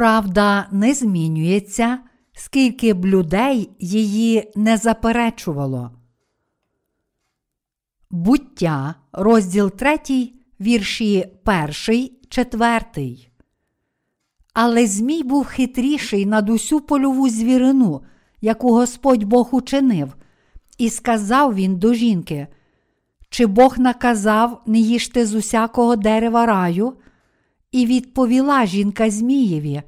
Правда не змінюється, скільки б людей її не заперечувало. Буття, розділ 3, вірші 1, 4. Але Змій був хитріший над усю польову звірину, яку Господь Бог учинив, і сказав він до жінки: Чи Бог наказав не їжте з усякого дерева раю? І відповіла жінка Змієві: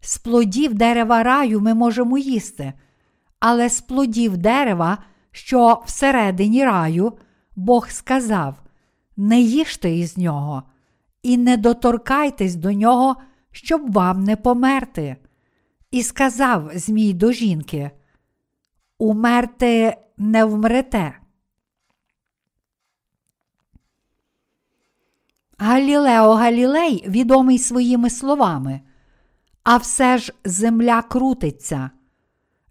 з плодів дерева раю ми можемо їсти, але з плодів дерева, що всередині раю, Бог сказав: Не їжте із нього, і не доторкайтесь до нього, щоб вам не померти. І сказав Змій до жінки: Умерти не вмрете. Галілео Галілей відомий своїми словами. А все ж земля крутиться.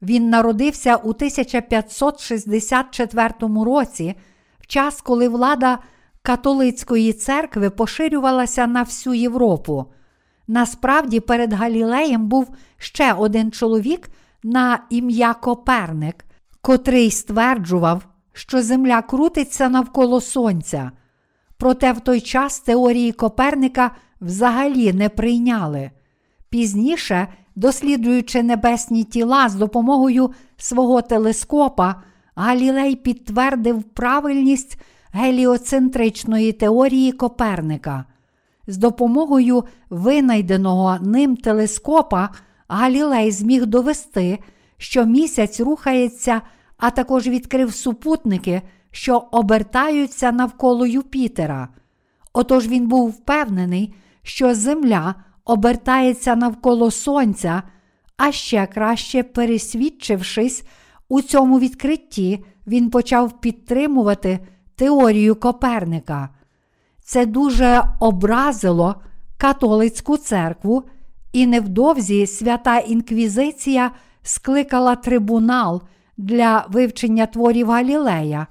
Він народився у 1564 році, в час, коли влада католицької церкви поширювалася на всю Європу. Насправді, перед Галілеєм був ще один чоловік на ім'я Коперник, котрий стверджував, що Земля крутиться навколо Сонця. Проте в той час теорії Коперника взагалі не прийняли. Пізніше, досліджуючи небесні тіла з допомогою свого телескопа, Галілей підтвердив правильність геліоцентричної теорії Коперника. З допомогою винайденого ним телескопа Галілей зміг довести, що місяць рухається, а також відкрив супутники, що обертаються навколо Юпітера. Отож він був впевнений, що Земля обертається навколо Сонця, а ще краще пересвідчившись у цьому відкритті, він почав підтримувати теорію Коперника. Це дуже образило католицьку церкву, і невдовзі свята Інквізиція скликала трибунал для вивчення творів Галілея,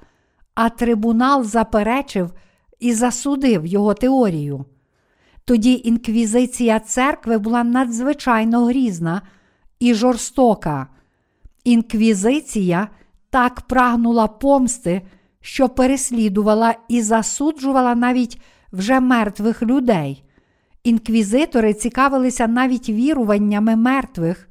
а трибунал заперечив і засудив його теорію. Тоді інквізиція церкви була надзвичайно грізна і жорстока. Інквізиція так прагнула помсти, що переслідувала і засуджувала навіть вже мертвих людей. Інквізитори цікавилися навіть віруваннями мертвих,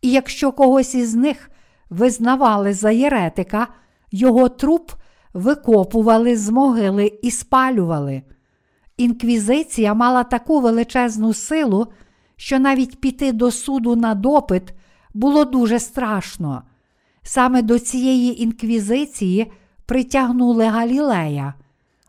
і якщо когось із них визнавали за єретика, його труп викопували з могили і спалювали. Інквізиція мала таку величезну силу, що навіть піти до суду на допит було дуже страшно. Саме до цієї інквізиції притягнули Галілея.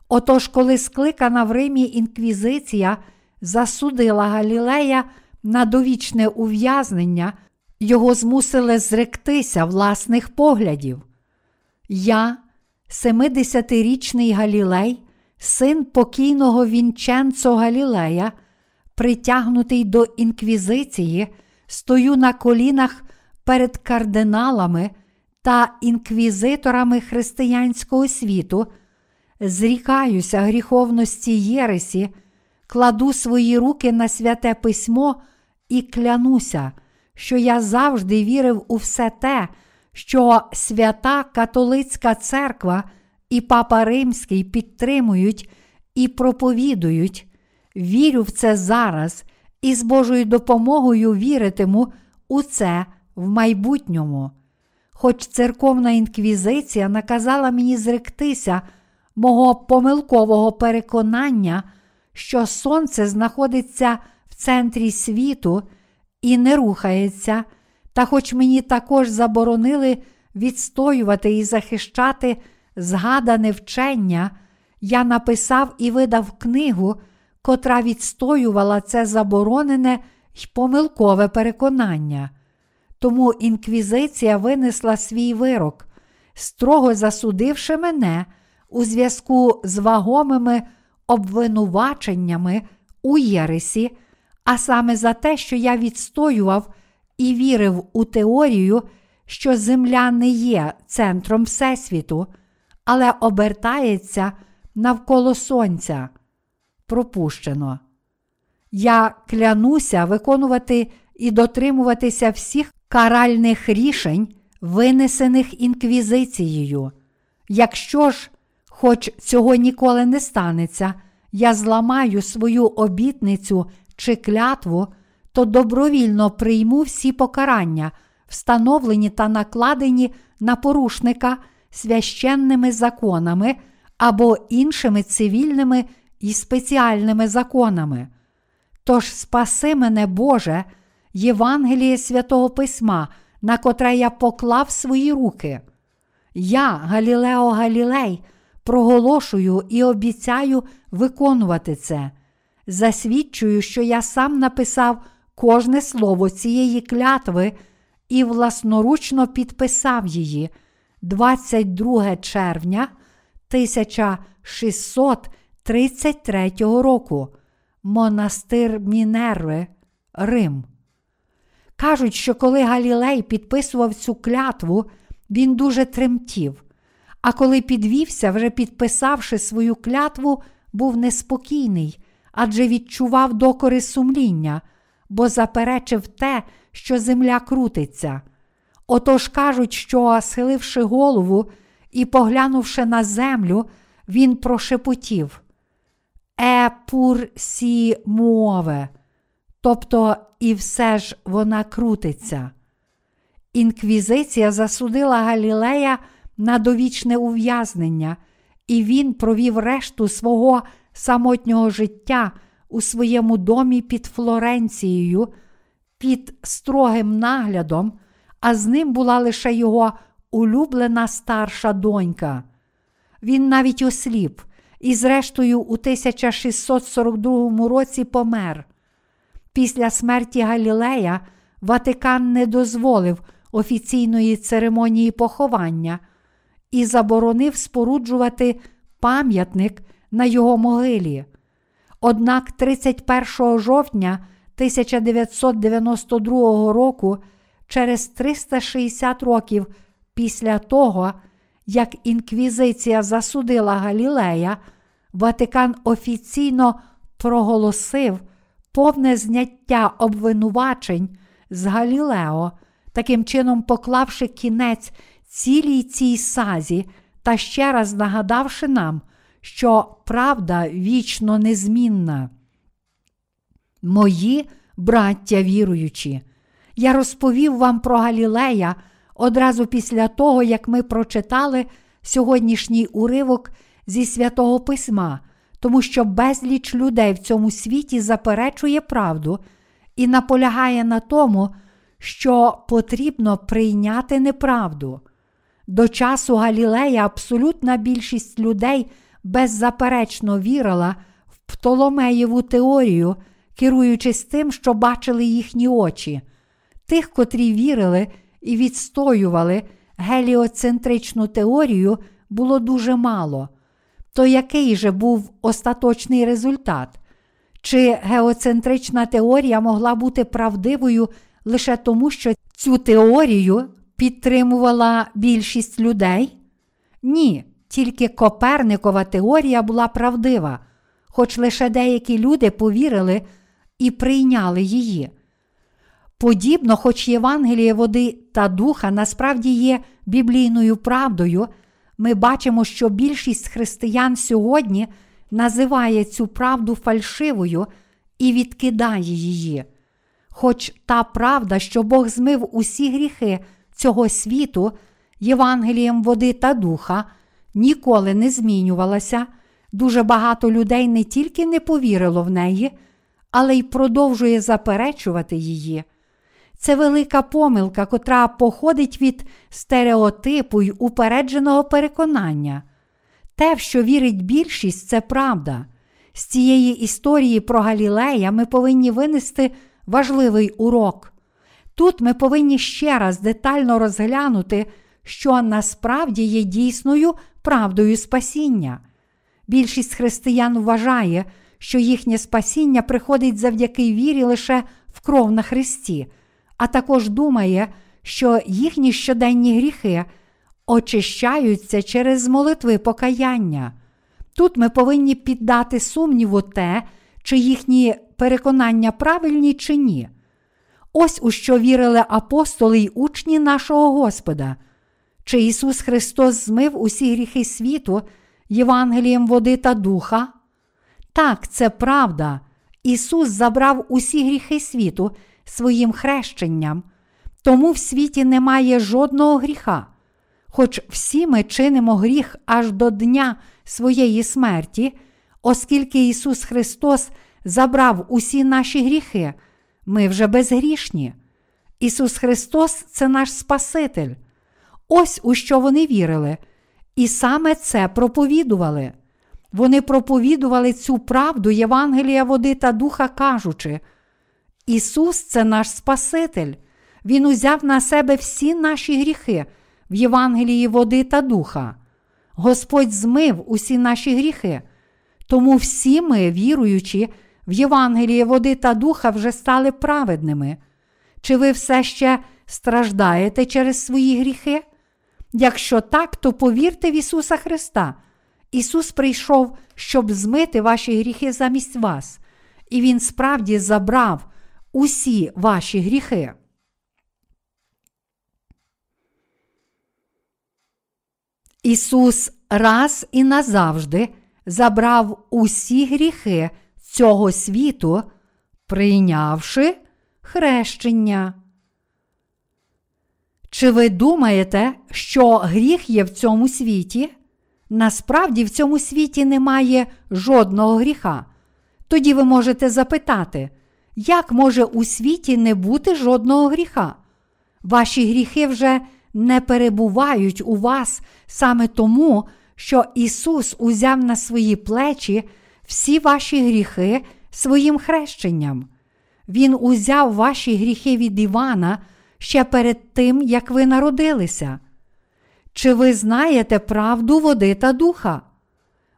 Отож, коли скликана в Римі інквізиція засудила Галілея на довічне ув'язнення, його змусили зректися власних поглядів. Я, 70-річний Галілей, син покійного Вінченцо Галілея, притягнутий до інквізиції, стою на колінах перед кардиналами та інквізиторами християнського світу, зрікаюся гріховності Єресі, кладу свої руки на святе письмо і клянуся, що я завжди вірив у все те, що свята католицька церква і Папа Римський підтримують і проповідують. Вірю в це зараз і з Божою допомогою віритиму у це в майбутньому. Хоч церковна інквізиція наказала мені зректися мого помилкового переконання, що Сонце знаходиться в центрі світу і не рухається, та хоч мені також заборонили відстоювати і захищати згадане вчення, я написав і видав книгу, котра відстоювала це заборонене й помилкове переконання. Тому інквізиція винесла свій вирок, строго засудивши мене у зв'язку з вагомими обвинуваченнями у Єресі, а саме за те, що я відстоював і вірив у теорію, що Земля не є центром Всесвіту, але обертається навколо Сонця. Пропущено. Я клянуся виконувати і дотримуватися всіх каральних рішень, винесених інквізицією. Якщо ж, хоч цього ніколи не станеться, я зламаю свою обітницю чи клятву, то добровільно прийму всі покарання, встановлені та накладені на порушника священними законами або іншими цивільними і спеціальними законами. Тож спаси мене, Боже, Євангеліє святого Письма, на котре я поклав свої руки. Я, Галілео Галілей, проголошую і обіцяю виконувати це. Засвідчую, що я сам написав кожне слово цієї клятви і власноручно підписав її 22 червня 1633 року. Монастир Мінерви, Рим. Кажуть, що коли Галілей підписував цю клятву, він дуже тремтів, а коли підвівся, вже підписавши свою клятву, був неспокійний, адже відчував докори сумління, бо заперечив те, що земля крутиться. Отож кажуть, що, схиливши голову і поглянувши на землю, він прошепотів Е пур сі мове, тобто і все ж вона крутиться. Інквізиція засудила Галілея на довічне ув'язнення, і він провів решту свого самотнього життя у своєму домі під Флоренцією, під строгим наглядом, а з ним була лише його улюблена старша донька. Він навіть осліп і, зрештою, у 1642 році помер. Після смерті Галілея Ватикан не дозволив офіційної церемонії поховання і заборонив споруджувати пам'ятник на його могилі. Однак 31 жовтня 1992 року, через 360 років після того, як інквізиція засудила Галілея, Ватикан офіційно проголосив повне зняття обвинувачень з Галілео, таким чином поклавши кінець цілій цій сазі та ще раз нагадавши нам, що правда вічно незмінна. Мої браття віруючі, я розповів вам про Галілея одразу після того, як ми прочитали сьогоднішній уривок зі святого Письма, тому що безліч людей в цьому світі заперечує правду і наполягає на тому, що потрібно прийняти неправду. До часу Галілея абсолютна більшість людей беззаперечно вірила в Птоломеєву теорію, керуючись тим, що бачили їхні очі. Тих, котрі вірили і відстоювали геліоцентричну теорію, було дуже мало. То який же був остаточний результат? Чи геоцентрична теорія могла бути правдивою лише тому, що цю теорію підтримувала більшість людей? Ні, тільки Коперникова теорія була правдива, хоч лише деякі люди повірили і прийняли її. Подібно, хоч Євангеліє води та духа насправді є біблійною правдою, ми бачимо, що більшість християн сьогодні називає цю правду фальшивою і відкидає її. Хоч та правда, що Бог змив усі гріхи цього світу, Євангелієм води та духа, ніколи не змінювалася, дуже багато людей не тільки не повірило в неї, але й продовжує заперечувати її. Це велика помилка, котра походить від стереотипу й упередженого переконання. Те, в що вірить більшість, це правда. З цієї історії про Галілея ми повинні винести важливий урок. Тут ми повинні ще раз детально розглянути, що насправді є дійсною правдою спасіння. Більшість християн вважає, що їхнє спасіння приходить завдяки вірі лише в кров на Христі а також думає, що їхні щоденні гріхи очищаються через молитви покаяння. Тут ми повинні піддати сумніву те, чи їхні переконання правильні чи ні. Ось у що вірили апостоли й учні нашого Господа. Чи Ісус Христос змив усі гріхи світу Євангелієм води та духа? Так, це правда. Ісус забрав усі гріхи світу своїм хрещенням, тому в світі немає жодного гріха. Хоч всі ми чинимо гріх аж до дня своєї смерті, оскільки Ісус Христос забрав усі наші гріхи, ми вже безгрішні. Ісус Христос це наш Спаситель. Ось у що вони вірили, і саме це проповідували. Вони проповідували цю правду Євангелія води та духа, кажучи: Ісус це наш Спаситель, Він узяв на себе всі наші гріхи в Євангелії води та духа. Господь змив усі наші гріхи. Тому всі ми, віруючи в Євангелії води та духа, вже стали праведними. Чи ви все ще страждаєте через свої гріхи? Якщо так, то повірте в Ісуса Христа. Ісус прийшов, щоб змити ваші гріхи замість вас, і Він справді забрав усі ваші гріхи. Ісус раз і назавжди забрав усі гріхи цього світу, прийнявши хрещення. Чи ви думаєте, що гріх є в цьому світі? Насправді в цьому світі немає жодного гріха. Тоді ви можете запитати, як може у світі не бути жодного гріха? Ваші гріхи вже не перебувають у вас саме тому, що Ісус узяв на свої плечі всі ваші гріхи своїм хрещенням. Він узяв ваші гріхи від Івана ще перед тим, як ви народилися. Чи ви знаєте правду води та духа?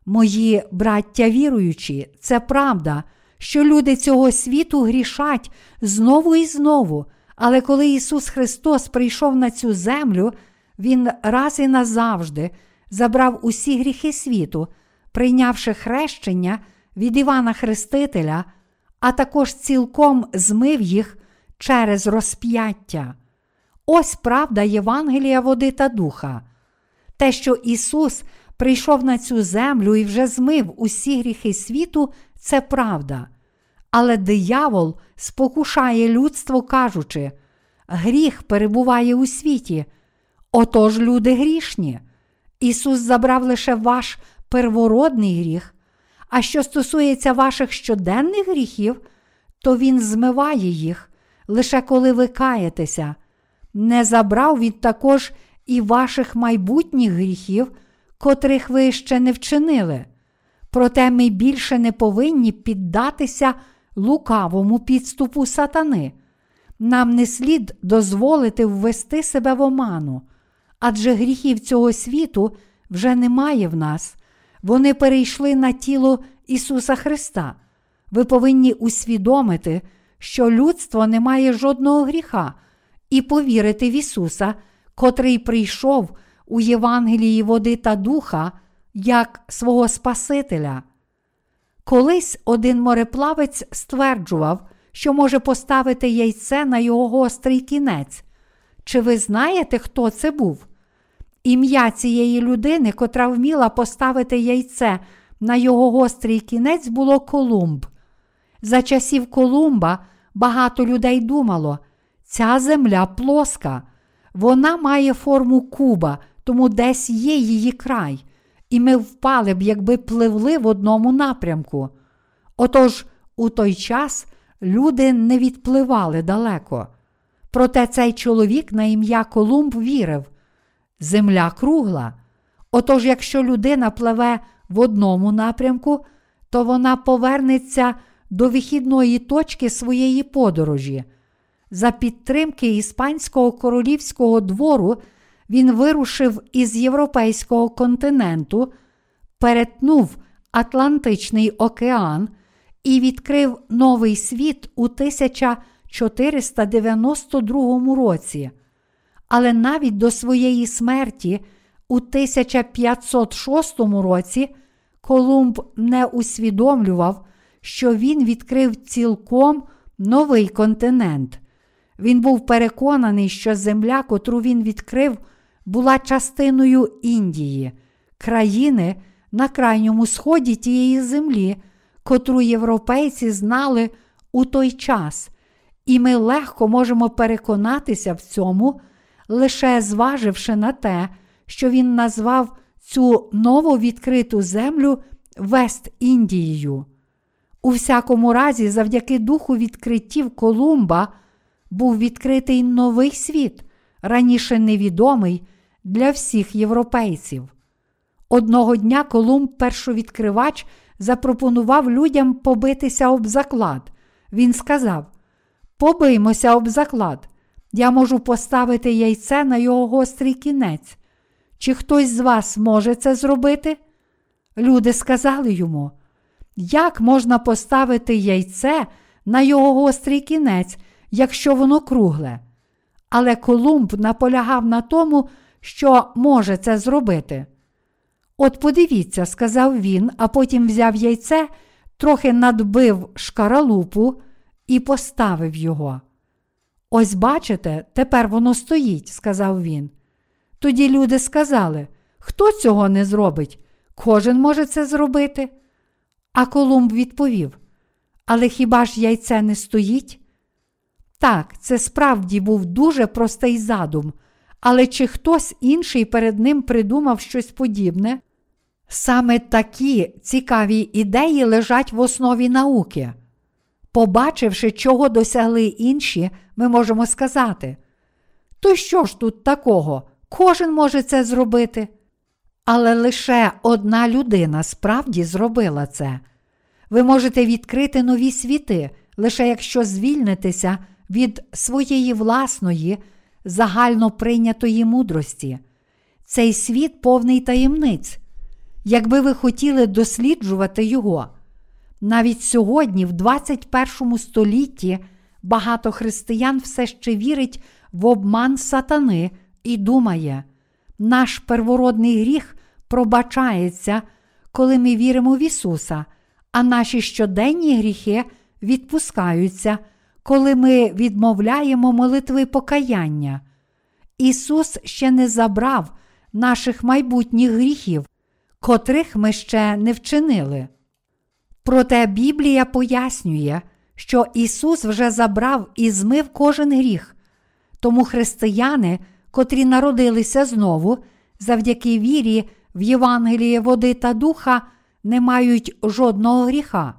Мої браття віруючі, це правда, що люди цього світу грішать знову і знову, але коли Ісус Христос прийшов на цю землю, Він раз і назавжди забрав усі гріхи світу, прийнявши хрещення від Івана Хрестителя, а також цілком змив їх через розп'яття. Ось правда Євангелія води та духа. Те, що Ісус прийшов на цю землю і вже змив усі гріхи світу, це правда. Але диявол спокушає людство, кажучи, гріх перебуває у світі. Отож люди грішні. Ісус забрав лише ваш первородний гріх. А що стосується ваших щоденних гріхів, то Він змиває їх лише коли ви каєтеся. Не забрав він також і ваших майбутніх гріхів, котрих ви ще не вчинили. Проте ми більше не повинні піддатися лукавому підступу сатани. Нам не слід дозволити ввести себе в оману, адже гріхів цього світу вже немає в нас, вони перейшли на тіло Ісуса Христа. Ви повинні усвідомити, що людство не має жодного гріха, і повірити в Ісуса, котрий прийшов у Євангелії води та духа як свого Спасителя. Колись один мореплавець стверджував, що може поставити яйце на його гострий кінець. Чи ви знаєте, хто це був? Ім'я цієї людини, котра вміла поставити яйце на його гострий кінець, було Колумб. За часів Колумба багато людей думало, ця земля плоска, вона має форму куба, тому десь є її край, і ми впали б, якби пливли в одному напрямку. Отож, у той час люди не відпливали далеко. Проте цей чоловік на ім'я Колумб вірив, земля кругла. Отож, якщо людина пливе в одному напрямку, то вона повернеться до вихідної точки своєї подорожі. За підтримки Іспанського королівського двору він вирушив із Європейського континенту, перетнув Атлантичний океан і відкрив новий світ у 1492 році. Але навіть до своєї смерті у 1506 році Колумб не усвідомлював, що він відкрив цілком новий континент. Він був переконаний, що земля, котру він відкрив, була частиною Індії, країни на крайньому сході тієї землі, котру європейці знали у той час, і ми легко можемо переконатися в цьому, лише зваживши на те, що він назвав цю нововідкриту землю Вест-Індією. У всякому разі, завдяки духу відкриттів Колумба був відкритий новий світ, раніше невідомий для всіх європейців. Одного дня Колумб першовідкривач запропонував людям побитися об заклад. Він сказав: Побиймося об заклад. Я можу поставити яйце на його гострий кінець. Чи хтось з вас може це зробити? Люди сказали йому, як можна поставити яйце на його гострий кінець, якщо воно кругле? Але Колумб наполягав на тому, що може це зробити. От подивіться, сказав він, а потім взяв яйце, трохи надбив шкаралупу і поставив його. Ось бачите, тепер воно стоїть, сказав він. Тоді люди сказали, хто цього не зробить? Кожен може це зробити. А Колумб відповів: Але хіба ж яйце не стоїть? Так, це справді був дуже простий задум, але чи хтось інший перед ним придумав щось подібне? Саме такі цікаві ідеї лежать в основі науки. Побачивши, чого досягли інші, ми можемо сказати: то що ж тут такого? Кожен може це зробити. Але лише одна людина справді зробила це. Ви можете відкрити нові світи, лише якщо звільнитеся від своєї власної, загально прийнятої мудрості. Цей світ повний таємниць. Якби ви хотіли досліджувати його. Навіть сьогодні, в 21 столітті, багато християн все ще вірить в обман сатани і думає, наш первородний гріх пробачається, коли ми віримо в Ісуса, а наші щоденні гріхи відпускаються, коли ми відмовляємо молитви покаяння. Ісус ще не забрав наших майбутніх гріхів, котрих ми ще не вчинили. Проте Біблія пояснює, що Ісус вже забрав і змив кожен гріх, тому християни, котрі народилися знову, завдяки вірі в Євангеліє води та духа, не мають жодного гріха.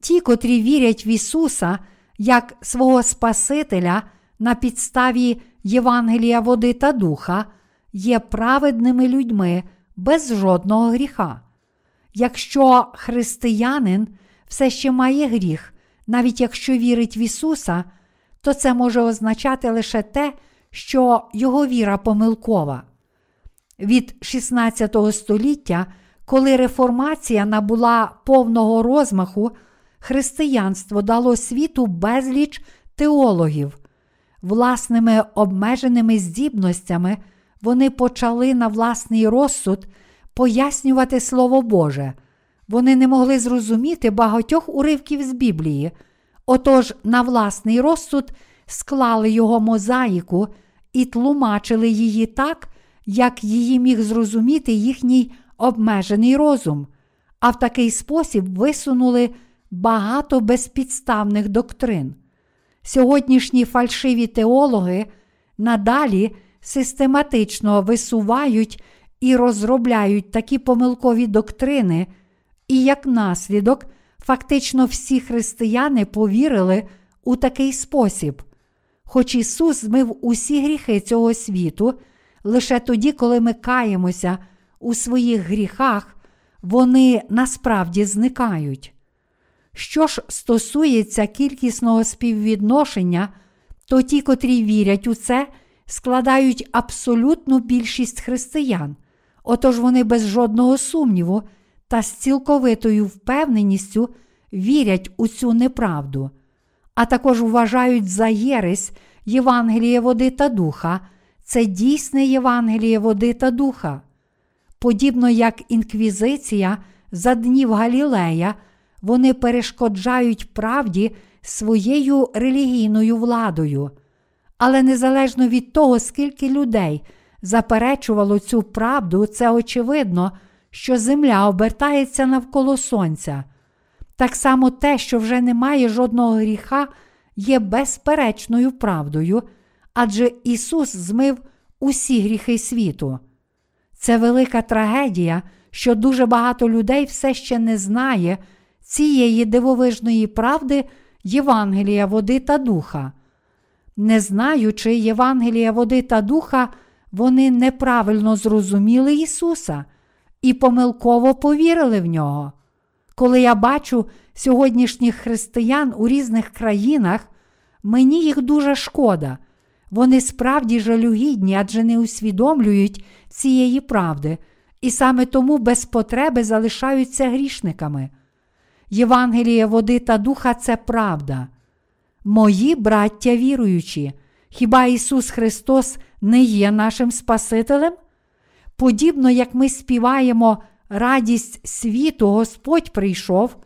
Ті, котрі вірять в Ісуса як свого Спасителя на підставі Євангелія води та духа, є праведними людьми без жодного гріха. Якщо християнин все ще має гріх, навіть якщо вірить в Ісуса, то це може означати лише те, що його віра помилкова. Від 16 століття, коли реформація набула повного розмаху, християнство дало світу безліч теологів. Власними обмеженими здібностями вони почали на власний розсуд пояснювати Слово Боже. Вони не могли зрозуміти багатьох уривків з Біблії, отож на власний розсуд склали його мозаїку і тлумачили її так, як її міг зрозуміти їхній обмежений розум, а в такий спосіб висунули багато безпідставних доктрин. Сьогоднішні фальшиві теологи надалі систематично висувають і розробляють такі помилкові доктрини, і як наслідок, фактично всі християни повірили у такий спосіб. Хоч Ісус змив усі гріхи цього світу, лише тоді, коли ми каємося у своїх гріхах, вони насправді зникають. Що ж стосується кількісного співвідношення, то ті, котрі вірять у це, складають абсолютну більшість християн, отож вони без жодного сумніву та з цілковитою впевненістю вірять у цю неправду, а також вважають за єресь Євангеліє води та духа, це дійсне Євангеліє води та духа. Подібно як інквізиція за днів Галілея, вони перешкоджають правді своєю релігійною владою. Але незалежно від того, скільки людей заперечувало цю правду, це очевидно, що земля обертається навколо сонця. Так само те, що вже немає жодного гріха, є безперечною правдою, адже Ісус змив усі гріхи світу. Це велика трагедія, що дуже багато людей все ще не знає цієї дивовижної правди Євангелія води та духа. Не знаючи Євангелія води та духа, вони неправильно зрозуміли Ісуса і помилково повірили в нього. Коли я бачу сьогоднішніх християн у різних країнах, мені їх дуже шкода. Вони справді жалюгідні, адже не усвідомлюють цієї правди, і саме тому без потреби залишаються грішниками. Євангеліє води та духа це правда. Мої браття віруючі, хіба Ісус Христос не є нашим Спасителем? Подібно як ми співаємо радість світу, Господь прийшов,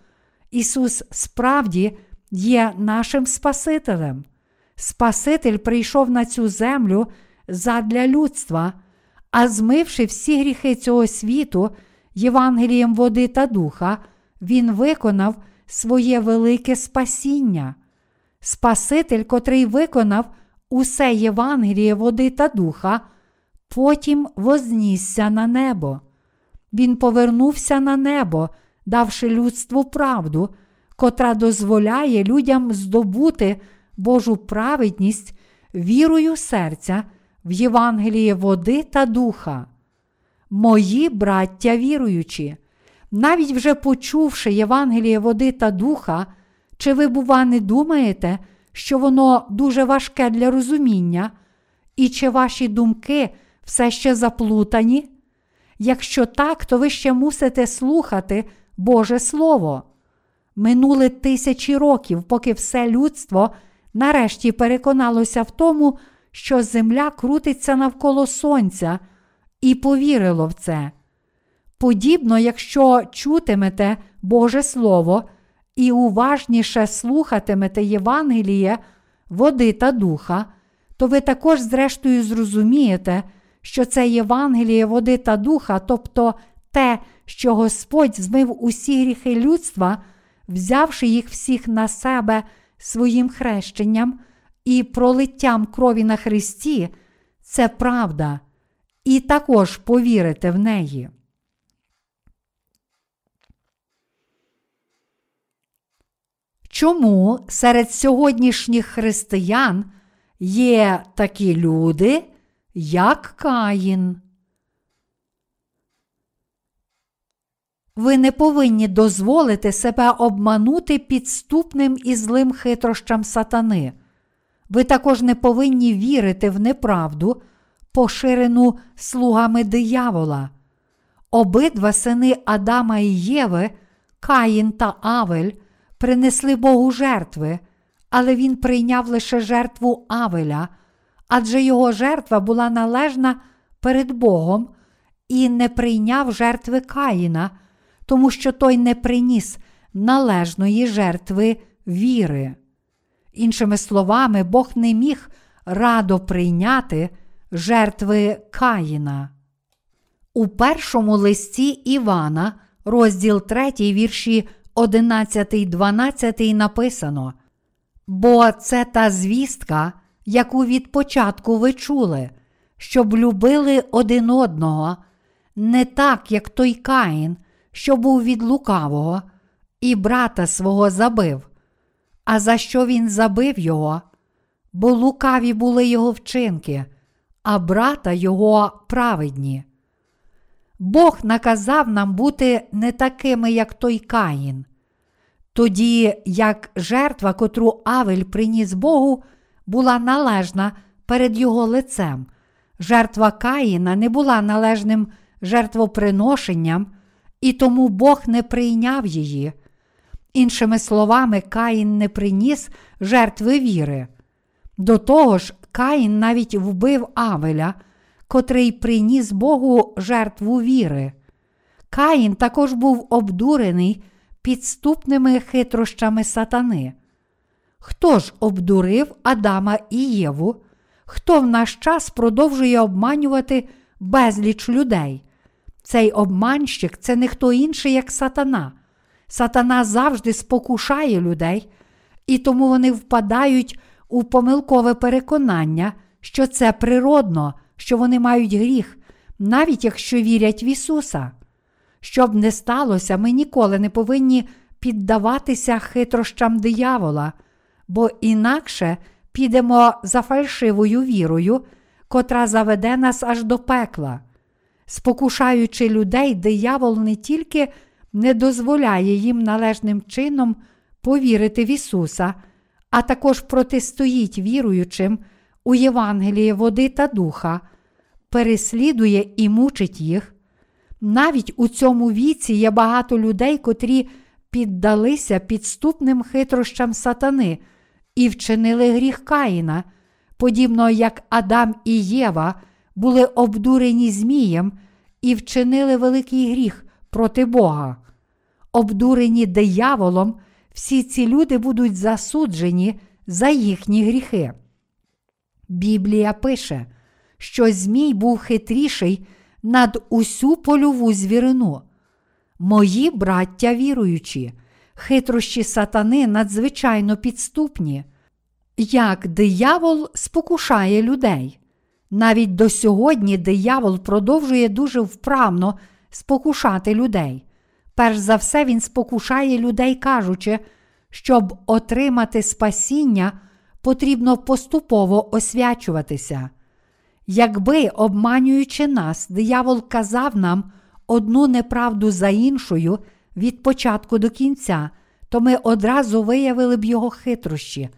Ісус справді є нашим Спасителем. Спаситель прийшов на цю землю задля людства, а змивши всі гріхи цього світу Євангелієм води та духа, Він виконав своє велике спасіння. Спаситель, котрий виконав усе Євангеліє води та духа, потім вознісся на небо. Він повернувся на небо, давши людству правду, котра дозволяє людям здобути Божу праведність вірою серця в Євангеліє води та духа. Мої браття віруючі, навіть вже почувши Євангеліє води та духа, чи ви, бува, не думаєте, що воно дуже важке для розуміння, і чи ваші думки все ще заплутані? Якщо так, то ви ще мусите слухати Боже Слово. Минули тисячі років, поки все людство нарешті переконалося в тому, що Земля крутиться навколо Сонця, і повірило в це. Подібно, якщо чутимете Боже Слово і уважніше слухатимете Євангеліє, води та духа, то ви також, зрештою, зрозумієте, що це Євангеліє води та духа, тобто те, що Господь змив усі гріхи людства, взявши їх всіх на себе своїм хрещенням і пролиттям крові на Христі, це правда, і також повірите в неї. Чому серед сьогоднішніх християн є такі люди, як Каїн? Ви не повинні дозволити себе обманути підступним і злим хитрощам сатани. Ви також не повинні вірити в неправду, поширену слугами диявола. Обидва сини Адама і Єви, Каїн та Авель, принесли Богу жертви, але він прийняв лише жертву Авеля, адже його жертва була належна перед Богом і не прийняв жертви Каїна тому що той не приніс належної жертви віри. Іншими словами, Бог не міг радо прийняти жертви Каїна. У першому листі Івана, розділ 3, вірші 11, 12 написано: Бо це та звістка, яку від початку ви чули, щоб любили один одного, не так, як той Каїн, що був від лукавого, і брата свого забив. А за що він забив його? Бо лукаві були його вчинки, а брата його праведні. Бог наказав нам бути не такими, як той Каїн. Тоді, як жертва, котру Авель приніс Богу, була належна перед його лицем, жертва Каїна не була належним жертвоприношенням, і тому Бог не прийняв її. Іншими словами, Каїн не приніс жертви віри. До того ж, Каїн навіть вбив Авеля, котрий приніс Богу жертву віри. Каїн також був обдурений підступними хитрощами сатани. Хто ж обдурив Адама і Єву, хто в наш час продовжує обманювати безліч людей. Цей обманщик це не хто інший, як сатана. Сатана завжди спокушає людей, і тому вони впадають у помилкове переконання, що це природно, що вони мають гріх, навіть якщо вірять в Ісуса. Щоб не сталося, ми ніколи не повинні піддаватися хитрощам диявола, бо інакше підемо за фальшивою вірою, котра заведе нас аж до пекла. Спокушаючи людей, диявол не тільки не дозволяє їм належним чином повірити в Ісуса, а також протистоїть віруючим у Євангеліє води та духа, переслідує і мучить їх. Навіть у цьому віці є багато людей, котрі піддалися підступним хитрощам сатани і вчинили гріх Каїна, подібно як Адам і Єва були обдурені Змієм і вчинили великий гріх проти Бога. Обдурені дияволом, всі ці люди будуть засуджені за їхні гріхи. Біблія пише, що Змій був хитріший над усю польову звірину. Мої браття віруючі, хитрощі сатани надзвичайно підступні, як диявол спокушає людей. Навіть до сьогодні диявол продовжує дуже вправно спокушати людей. Перш за все, він спокушає людей, кажучи, щоб отримати спасіння, потрібно поступово освячуватися. Якби, обманюючи нас, диявол казав нам одну неправду за іншою від початку до кінця, то ми одразу виявили б його хитрощі.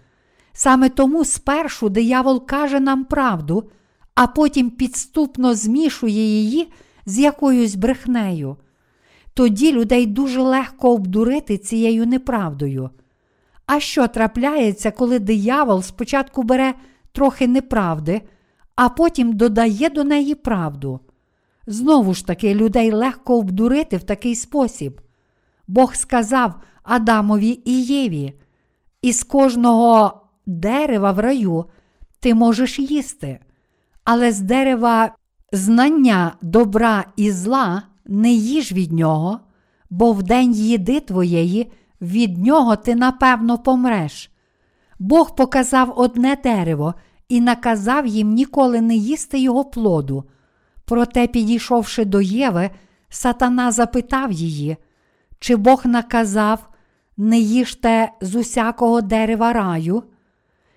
Саме тому спершу диявол каже нам правду, а потім підступно змішує її з якоюсь брехнею. Тоді людей дуже легко обдурити цією неправдою. А що трапляється, коли диявол спочатку бере трохи неправди, а потім додає до неї правду? Знову ж таки, людей легко обдурити в такий спосіб. Бог сказав Адамові і Єві: із кожного дерева в раю ти можеш їсти, але з дерева знання добра і зла не їж від нього, бо в день їди твоєї від нього ти напевно помреш. Бог показав одне дерево і наказав їм ніколи не їсти його плоду. Проте, підійшовши до Єви, сатана запитав її, чи Бог наказав не їжте з усякого дерева раю?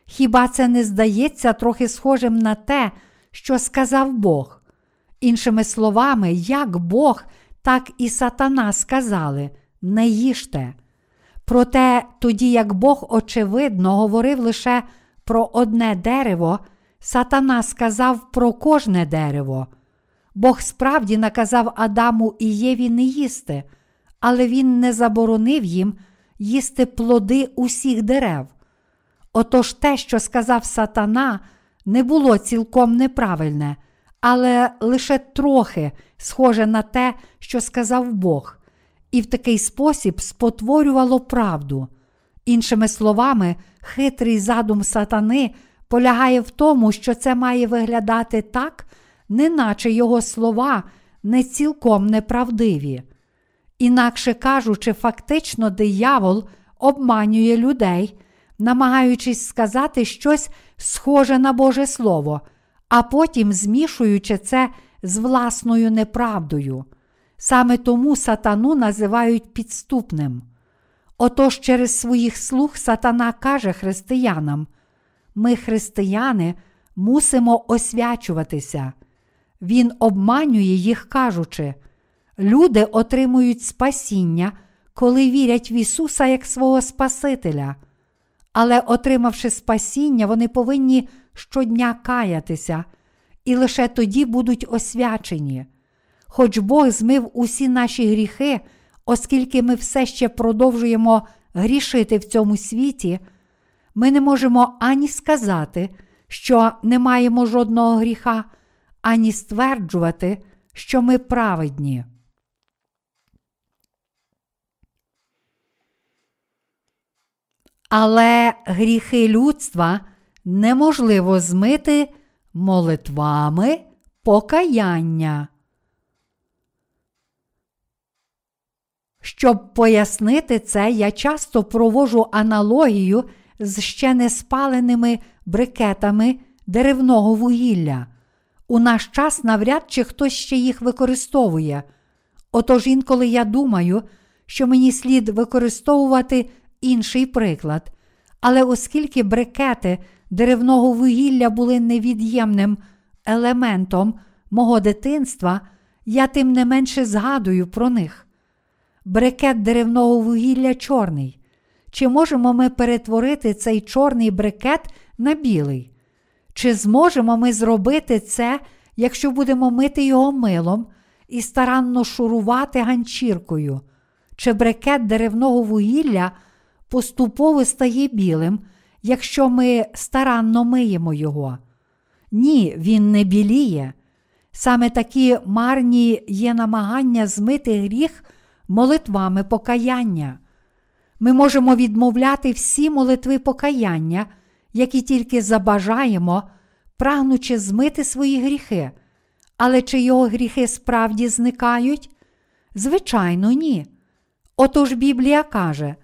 Хіба це не здається трохи схожим на те, що сказав Бог? Іншими словами, як Бог, так і сатана сказали не їжте. Проте, тоді як Бог, очевидно, говорив лише про одне дерево, сатана сказав про кожне дерево. Бог справді наказав Адаму і Єві не їсти, але він не заборонив їм їсти плоди усіх дерев. Отож те, що сказав сатана, не було цілком неправильне, але лише трохи схоже на те, що сказав Бог, і в такий спосіб спотворювало правду. Іншими словами, хитрий задум сатани полягає в тому, що це має виглядати так, неначе його слова не цілком неправдиві. Інакше кажучи, фактично диявол обманює людей, намагаючись сказати щось схоже на Боже Слово, а потім змішуючи це з власною неправдою. Саме тому сатану називають підступним. Отож, через своїх слуг сатана каже християнам: ми, християни, мусимо освячуватися. Він обманює їх, кажучи, люди отримують спасіння, коли вірять в Ісуса як свого Спасителя. Але, отримавши спасіння, вони повинні щодня каятися, і лише тоді будуть освячені. Хоч Бог змив усі наші гріхи, оскільки ми все ще продовжуємо грішити в цьому світі, ми не можемо ані сказати, що не маємо жодного гріха, ані стверджувати, що ми праведні. Але гріхи людства неможливо змити молитвами покаяння. Щоб пояснити це, я часто провожу аналогію з ще не спаленими брикетами деревного вугілля. У наш час навряд чи хтось ще їх використовує. Отож інколи я думаю, що мені слід використовувати інший приклад. Але оскільки брикети деревного вугілля були невід'ємним елементом мого дитинства, я тим не менше згадую про них. Брикет деревного вугілля чорний. Чи можемо ми перетворити цей чорний брикет на білий? Чи зможемо ми зробити це, якщо будемо мити його милом і старанно шурувати ганчіркою? Чи брикет деревного вугілля поступово стає білим, якщо ми старанно миємо його? Ні, він не біліє. Саме такі марні є намагання змити гріх молитвами покаяння. Ми можемо відмовляти всі молитви покаяння, які тільки забажаємо, прагнучи змити свої гріхи. Але чи його гріхи справді зникають? Звичайно, ні. Отож Біблія каже: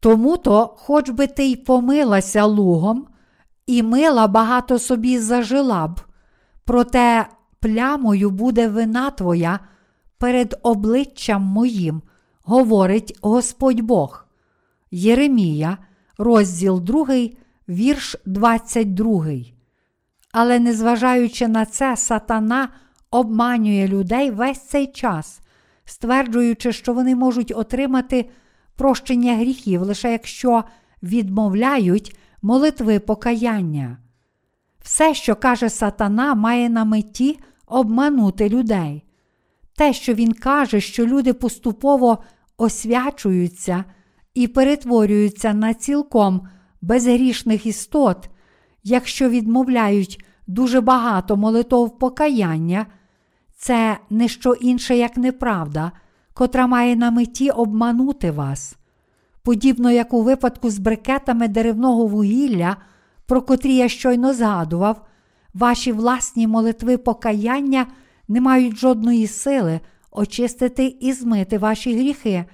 тому то, хоч би ти й помилася лугом, і мила багато собі зажила б, проте плямою буде вина твоя перед обличчям моїм, говорить Господь Бог. Єремія, розділ 2, вірш 22. Але незважаючи на це, сатана обманює людей весь цей час, стверджуючи, що вони можуть отримати прощення гріхів лише якщо відмовляють молитви покаяння. Все, що каже сатана, має на меті обманути людей. Те, що він каже, що люди поступово освячуються і перетворюються на цілком безгрішних істот, якщо відмовляють дуже багато молитов покаяння, це не що інше, як неправда, котра має на меті обманути вас. Подібно як у випадку з брикетами деревного вугілля, про котрі я щойно згадував, ваші власні молитви покаяння не мають жодної сили очистити і змити ваші гріхи,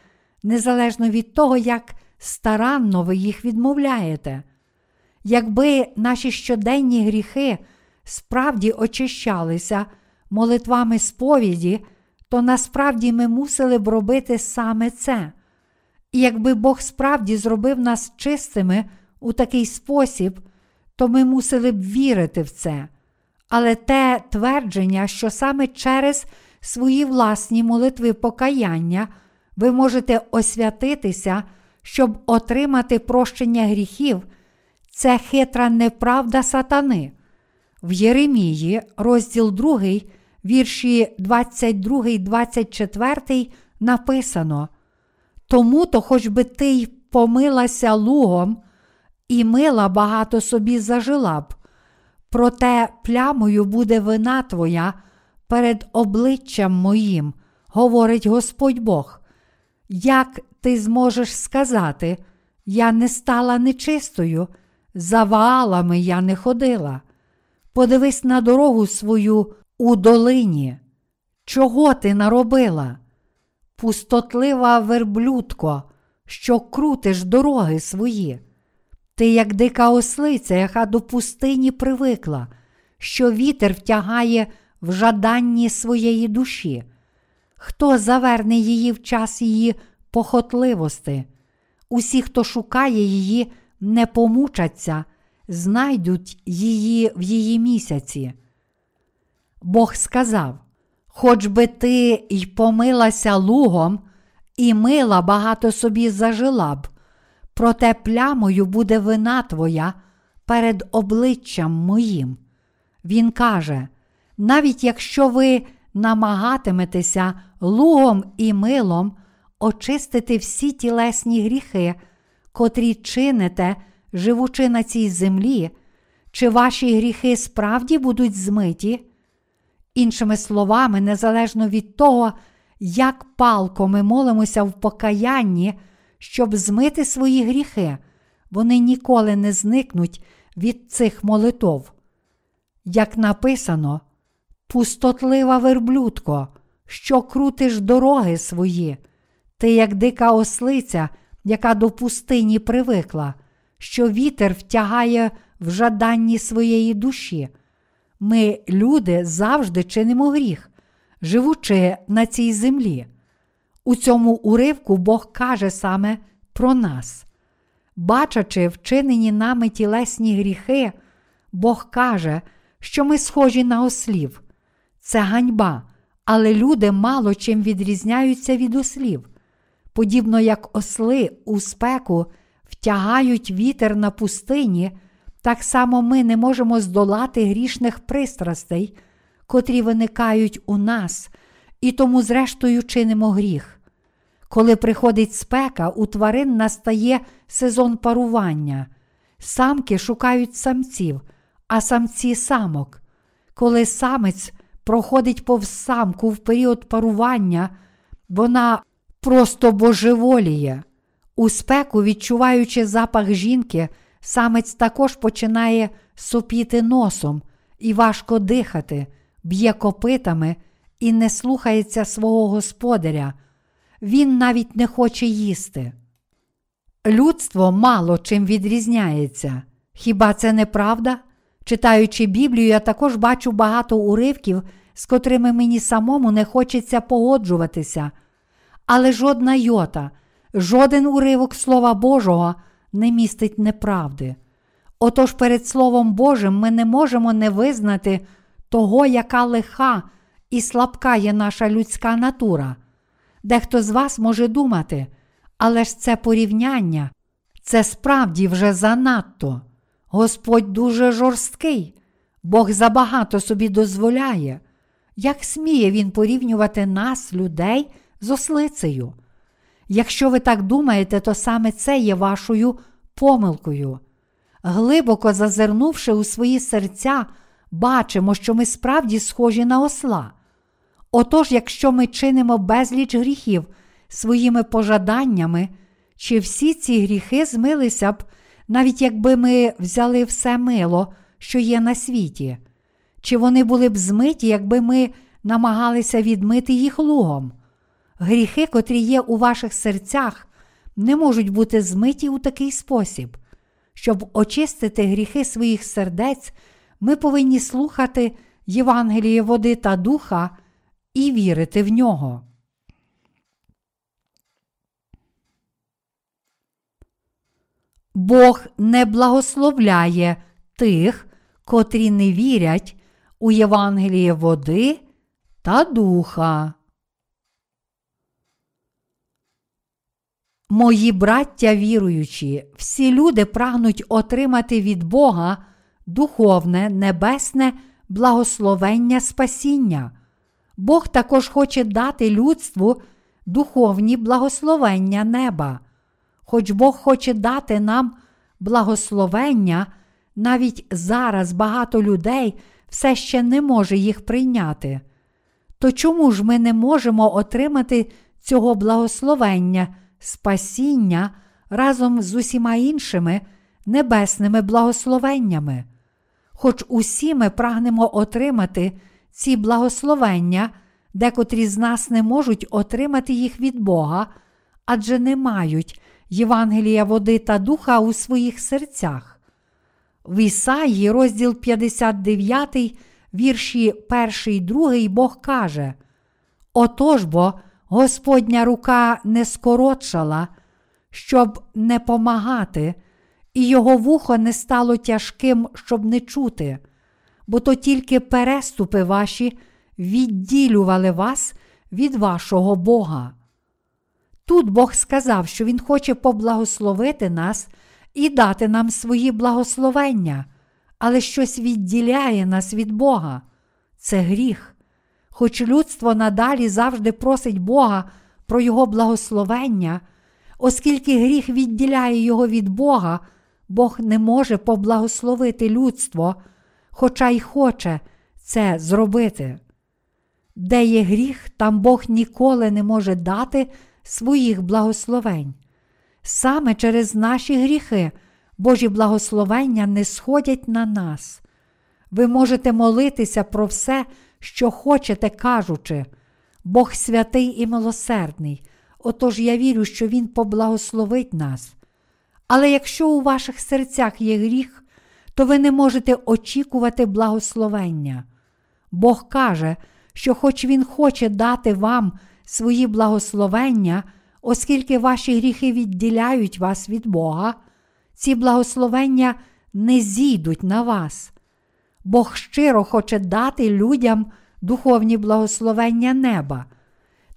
незалежно від того, як старанно ви їх відмовляєте. Якби наші щоденні гріхи справді очищалися молитвами сповіді, то насправді ми мусили б робити саме це. І якби Бог справді зробив нас чистими у такий спосіб, то ми мусили б вірити в це. Але те твердження, що саме через свої власні молитви покаяння ви можете освятитися, щоб отримати прощення гріхів, це хитра неправда сатани. В Єремії, розділ 2, вірші 22, 24 написано: Тому то, хоч би ти й помилася лугом, і мила багато собі зажила б, проте плямою буде вина твоя перед обличчям моїм, говорить Господь Бог. Як ти зможеш сказати, я не стала нечистою, за ваалами я не ходила. Подивись на дорогу свою у долині. Чого ти наробила? Пустотлива верблюдко, що крутиш дороги свої. Ти, як дика ослиця, яка до пустині привикла, що вітер втягає в жаданні своєї душі. Хто заверне її в час її похотливости? Усі, хто шукає її, не помучаться, знайдуть її в її місяці. Бог сказав: Хоч би ти й помилася лугом, і мила багато собі зажила б, проте плямою буде вина твоя перед обличчям моїм. Він каже: навіть якщо ви намагатиметеся лугом і милом очистити всі тілесні гріхи, котрі чините, живучи на цій землі, чи ваші гріхи справді будуть змиті? Іншими словами, незалежно від того, як палко ми молимося в покаянні, щоб змити свої гріхи, вони ніколи не зникнуть від цих молитов. Як написано, пустотлива верблюдко, що крутиш дороги свої, ти як дика ослиця, яка до пустині привикла, що вітер втягає в жаданні своєї душі. Ми, люди, завжди чинимо гріх, живучи на цій землі. У цьому уривку Бог каже саме про нас. Бачачи вчинені нами тілесні гріхи, Бог каже, що ми схожі на ослів. Це ганьба, але люди мало чим відрізняються від ослів. Подібно як осли у спеку втягають вітер на пустині, так само ми не можемо здолати грішних пристрастей, котрі виникають у нас, і тому, зрештою, чинимо гріх. Коли приходить спека, у тварин настає сезон парування. Самки шукають самців, а самці самок. Коли самець проходить повз самку в період парування, вона просто божеволіє. У спеку, відчуваючи запах жінки, самець також починає сопіти носом і важко дихати, б'є копитами і не слухається свого господаря. Він навіть не хоче їсти. Людство мало чим відрізняється. Хіба це не правда? Читаючи Біблію, я також бачу багато уривків, з котрими мені самому не хочеться погоджуватися. Але жодна йота, жоден уривок Слова Божого не містить неправди. Отож перед Словом Божим ми не можемо не визнати того, яка лиха і слабка є наша людська натура. Дехто з вас може думати, але ж це порівняння, це справді вже занадто. Господь дуже жорсткий, Бог забагато собі дозволяє. Як сміє Він порівнювати нас, людей, з ослицею? Якщо ви так думаєте, то саме це є вашою помилкою. Глибоко зазирнувши у свої серця, бачимо, що ми справді схожі на осла. Отож, якщо ми чинимо безліч гріхів своїми пожаданнями, чи всі ці гріхи змилися б, навіть якби ми взяли все мило, що є на світі, чи вони були б змиті, якби ми намагалися відмити їх лугом? Гріхи, котрі є у ваших серцях, не можуть бути змиті у такий спосіб. Щоб очистити гріхи своїх сердець, ми повинні слухати Євангеліє води та духа і вірити в нього. Бог не благословляє тих, котрі не вірять у Євангеліє води та духа. Мої браття віруючі, всі люди прагнуть отримати від Бога духовне, небесне благословення спасіння. Бог також хоче дати людству духовні благословення неба. Хоч Бог хоче дати нам благословення, навіть зараз багато людей все ще не може їх прийняти. То чому ж ми не можемо отримати цього благословення, спасіння разом з усіма іншими небесними благословеннями? Хоч усі ми прагнемо отримати ці благословення, декотрі з нас не можуть отримати їх від Бога, адже не мають Євангелія води та духа у своїх серцях. В Ісаї, розділ 59, вірші 1, 2, Бог каже: Отож бо Господня рука не скоротшала, щоб не помагати, і його вухо не стало тяжким, щоб не чути бо то тільки переступи ваші відділювали вас від вашого Бога. Тут Бог сказав, що Він хоче поблагословити нас і дати нам свої благословення, але щось відділяє нас від Бога. Це гріх. Хоч людство надалі завжди просить Бога про Його благословення, оскільки гріх відділяє його від Бога, Бог не може поблагословити людство хоча й хоче це зробити. Де є гріх, там Бог ніколи не може дати своїх благословень. Саме через наші гріхи Божі благословення не сходять на нас. Ви можете молитися про все, що хочете, кажучи, Бог святий і милосердний. Отож я вірю, що Він поблагословить нас. Але якщо у ваших серцях є гріх, то ви не можете очікувати благословення. Бог каже, що, хоч Він хоче дати вам свої благословення, оскільки ваші гріхи відділяють вас від Бога, ці благословення не зійдуть на вас. Бог щиро хоче дати людям духовні благословення неба.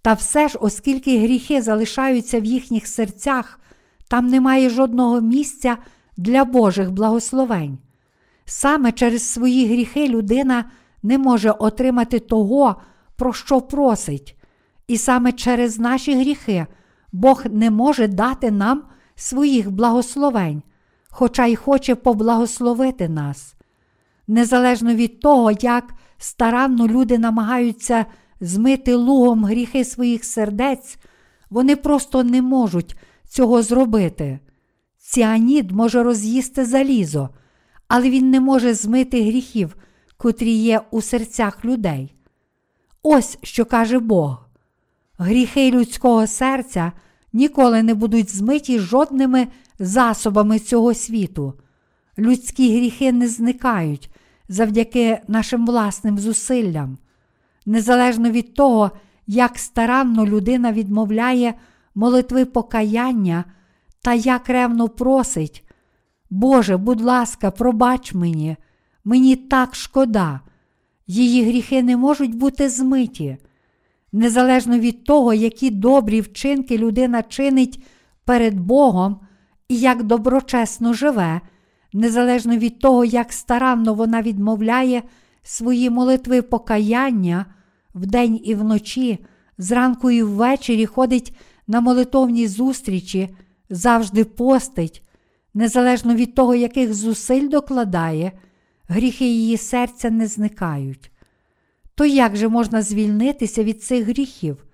Та все ж, оскільки гріхи залишаються в їхніх серцях, там немає жодного місця для Божих благословень. Саме через свої гріхи людина не може отримати того, про що просить, і саме через наші гріхи Бог не може дати нам своїх благословень, хоча й хоче поблагословити нас. Незалежно від того, як старанно люди намагаються змити лугом гріхи своїх сердець, вони просто не можуть цього зробити. Ціанід може роз'їсти залізо, але він не може змити гріхів, котрі є у серцях людей. Ось що каже Бог. Гріхи людського серця ніколи не будуть змиті жодними засобами цього світу. Людські гріхи не зникають завдяки нашим власним зусиллям. Незалежно від того, як старанно людина відмовляє молитви покаяння та як ревно просить, Боже, будь ласка, пробач мені, мені так шкода, її гріхи не можуть бути змиті. Незалежно від того, які добрі вчинки людина чинить перед Богом і як доброчесно живе, незалежно від того, як старанно вона відмовляє свої молитви покаяння вдень і вночі, зранку і ввечері ходить на молитовні зустрічі, завжди постить, незалежно від того, яких зусиль докладає, гріхи її серця не зникають. То як же можна звільнитися від цих гріхів?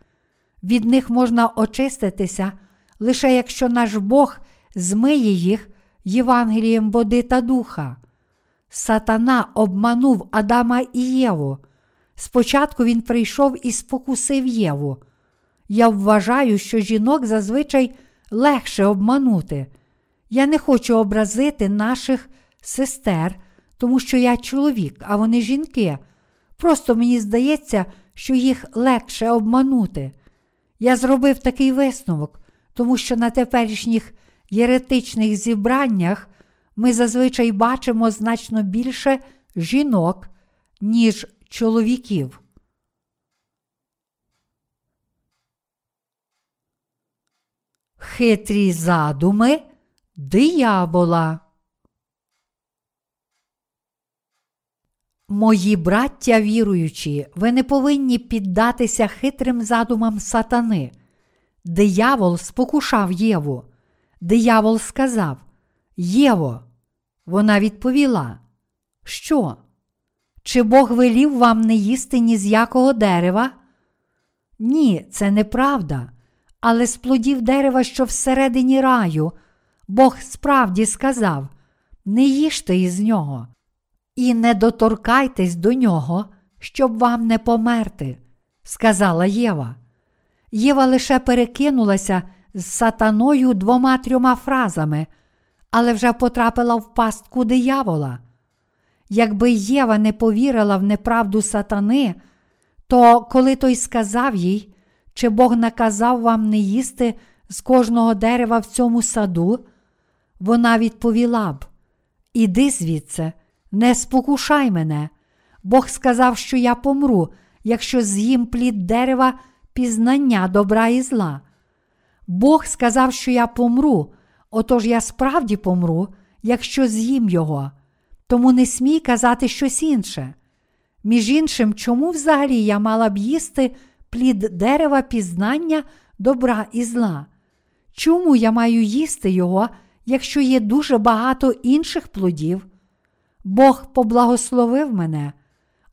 Від них можна очиститися, лише якщо наш Бог змиє їх Євангелієм води та духа. Сатана обманув Адама і Єву. Спочатку він прийшов і спокусив Єву. Я вважаю, що жінок зазвичай легше обманути. Я не хочу образити наших сестер, тому що я чоловік, а вони жінки. Просто мені здається, що їх легше обманути. Я зробив такий висновок, тому що на теперішніх єретичних зібраннях ми зазвичай бачимо значно більше жінок, ніж чоловіків. Хитрі задуми диявола. Мої браття віруючі, ви не повинні піддатися хитрим задумам сатани. Диявол спокушав Єву. Диявол сказав Єво, вона відповіла, Що? Чи Бог велів вам не їсти ні з якого дерева? Ні, це неправда. Але з плодів дерева, що всередині раю, Бог справді сказав: не їжте із нього, і не доторкайтесь до нього, щоб вам не померти, сказала Єва. Єва лише перекинулася з сатаною двома трьома фразами, але вже потрапила в пастку диявола. Якби Єва не повірила в неправду сатани, то коли той сказав їй, чи Бог наказав вам не їсти з кожного дерева в цьому саду, вона відповіла б: Іди звідси, не спокушай мене. Бог сказав, що я помру, якщо з'їм плід дерева пізнання добра і зла. Бог сказав, що я помру, отож я справді помру, якщо з'їм його. Тому не смій казати щось інше. Між іншим, чому взагалі я мала б їсти плід дерева пізнання добра і зла? Чому я маю їсти його, якщо є дуже багато інших плодів? Бог поблагословив мене,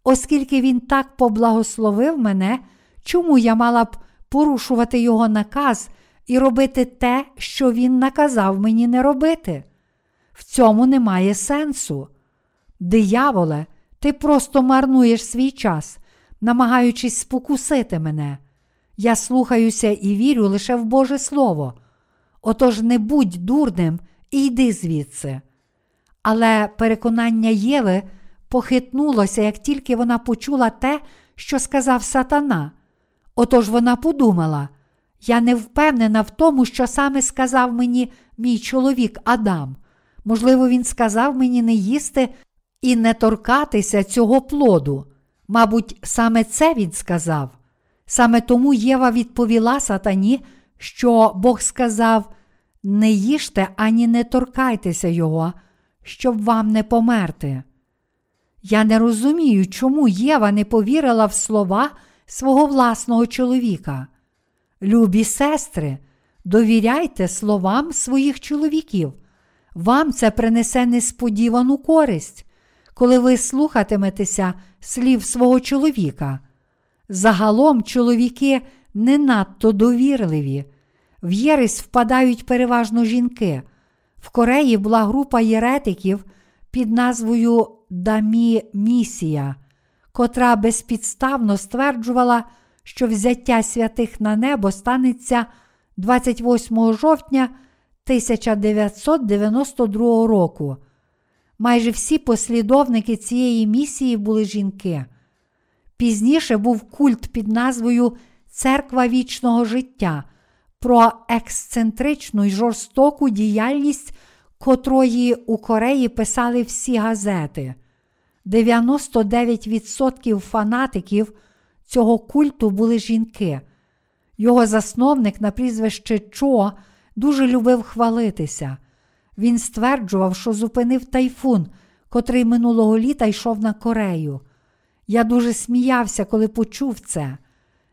оскільки Він так поблагословив мене, чому я мала б порушувати його наказ і робити те, що він наказав мені не робити? В цьому немає сенсу. Дияволе, Ти просто марнуєш свій час, намагаючись спокусити мене. Я слухаюся і вірю лише в Боже Слово. Отож не будь дурним і йди звідси. Але переконання Єви похитнулося, як тільки вона почула те, що сказав сатана. Отож вона подумала: я не впевнена в тому, що саме сказав мені мій чоловік Адам. Можливо, він сказав мені не їсти і не торкатися цього плоду. Мабуть, саме це він сказав. Саме тому Єва відповіла сатані, що Бог сказав: не їжте ані не торкайтеся його, щоб вам не померти. Я не розумію, чому Єва не повірила в слова свого власного чоловіка. Любі сестри, довіряйте словам своїх чоловіків. Вам це принесе несподівану користь, коли ви слухатиметеся слів свого чоловіка. Загалом чоловіки не надто довірливі. В Єресь впадають переважно жінки. В Кореї була група єретиків під назвою Дамі Місія, котра безпідставно стверджувала, що взяття святих на небо станеться 28 жовтня 1992 року. Майже всі послідовники цієї місії були жінки. Пізніше був культ під назвою Церква вічного життя про ексцентричну й жорстоку діяльність, котрої у Кореї писали всі газети. 99% фанатиків цього культу були жінки. Його засновник на прізвище Чо дуже любив хвалитися. Він стверджував, що зупинив тайфун, котрий минулого літа йшов на Корею. Я дуже сміявся, коли почув це.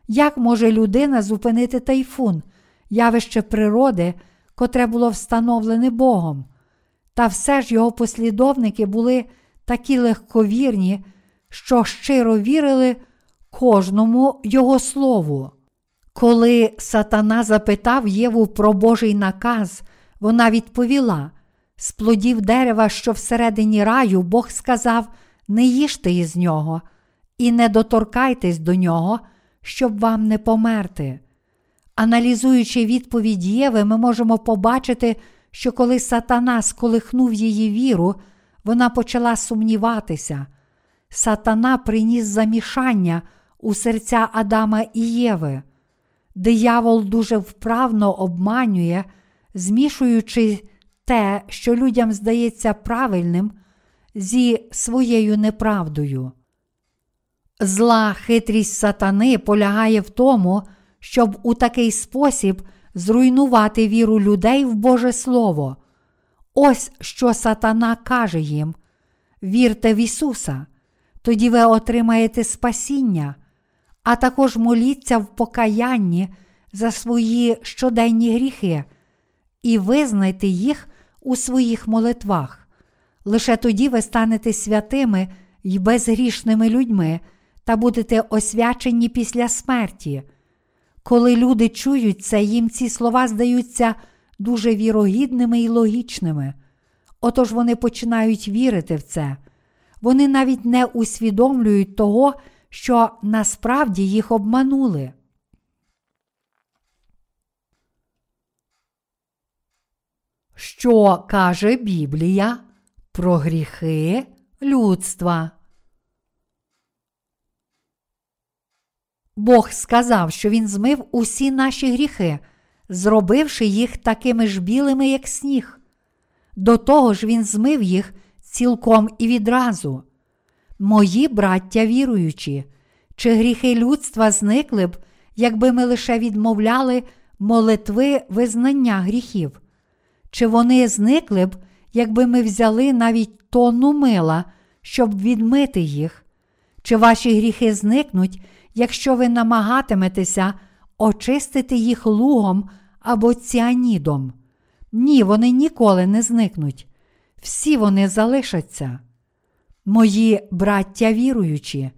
Як може людина зупинити тайфун, явище природи, котре було встановлене Богом? Та все ж його послідовники були такі легковірні, що щиро вірили кожному його слову. Коли сатана запитав Єву про Божий наказ, вона відповіла: з плодів дерева, що всередині раю, Бог сказав: не їжте із нього, і не доторкайтесь до нього, щоб вам не померти. Аналізуючи відповідь Єви, ми можемо побачити, що коли сатана сколихнув її віру, вона почала сумніватися. Сатана приніс замішання у серця Адама і Єви. Диявол дуже вправно обманює, змішуючи те, що людям здається правильним, зі своєю неправдою. Зла хитрість сатани полягає в тому, щоб у такий спосіб зруйнувати віру людей в Боже Слово. Ось що сатана каже їм: вірте в Ісуса, тоді ви отримаєте спасіння, а також моліться в покаянні за свої щоденні гріхи і визнайте їх у своїх молитвах. Лише тоді ви станете святими й безгрішними людьми та будете освячені після смерті. Коли люди чують це, їм ці слова здаються дуже вірогідними і логічними. Отож вони починають вірити в це. Вони навіть не усвідомлюють того, що насправді їх обманули. Що каже Біблія про гріхи людства? Бог сказав, що Він змив усі наші гріхи, зробивши їх такими ж білими, як сніг. До того ж, Він змив їх цілком і відразу. Мої браття віруючі, чи гріхи людства зникли б, якби ми лише відмовляли молитви визнання гріхів? Чи вони зникли б, якби ми взяли навіть тонну мила, щоб відмити їх? Чи ваші гріхи зникнуть, якщо ви намагатиметеся очистити їх лугом або ціанідом? Ні, вони ніколи не зникнуть. Всі вони залишаться. Мої браття віруючі,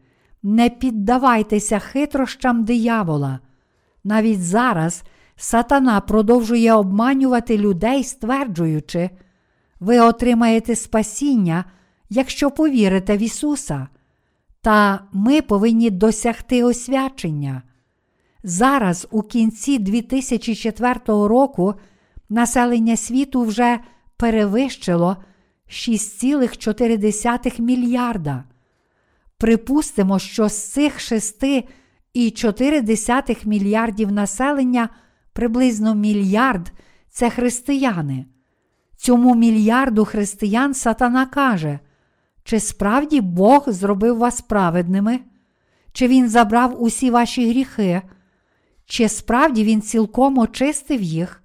не піддавайтеся хитрощам диявола. Навіть зараз сатана продовжує обманювати людей, стверджуючи, ви отримаєте спасіння, якщо повірите в Ісуса. Та ми повинні досягти освячення. Зараз, у кінці 2004 року, населення світу вже перевищило 6,4 мільярда. Припустимо, що з цих 6,4 мільярдів населення приблизно мільярд це християни. Цьому мільярду християн сатана каже, чи справді Бог зробив вас праведними, чи Він забрав усі ваші гріхи, чи справді Він цілком очистив їх?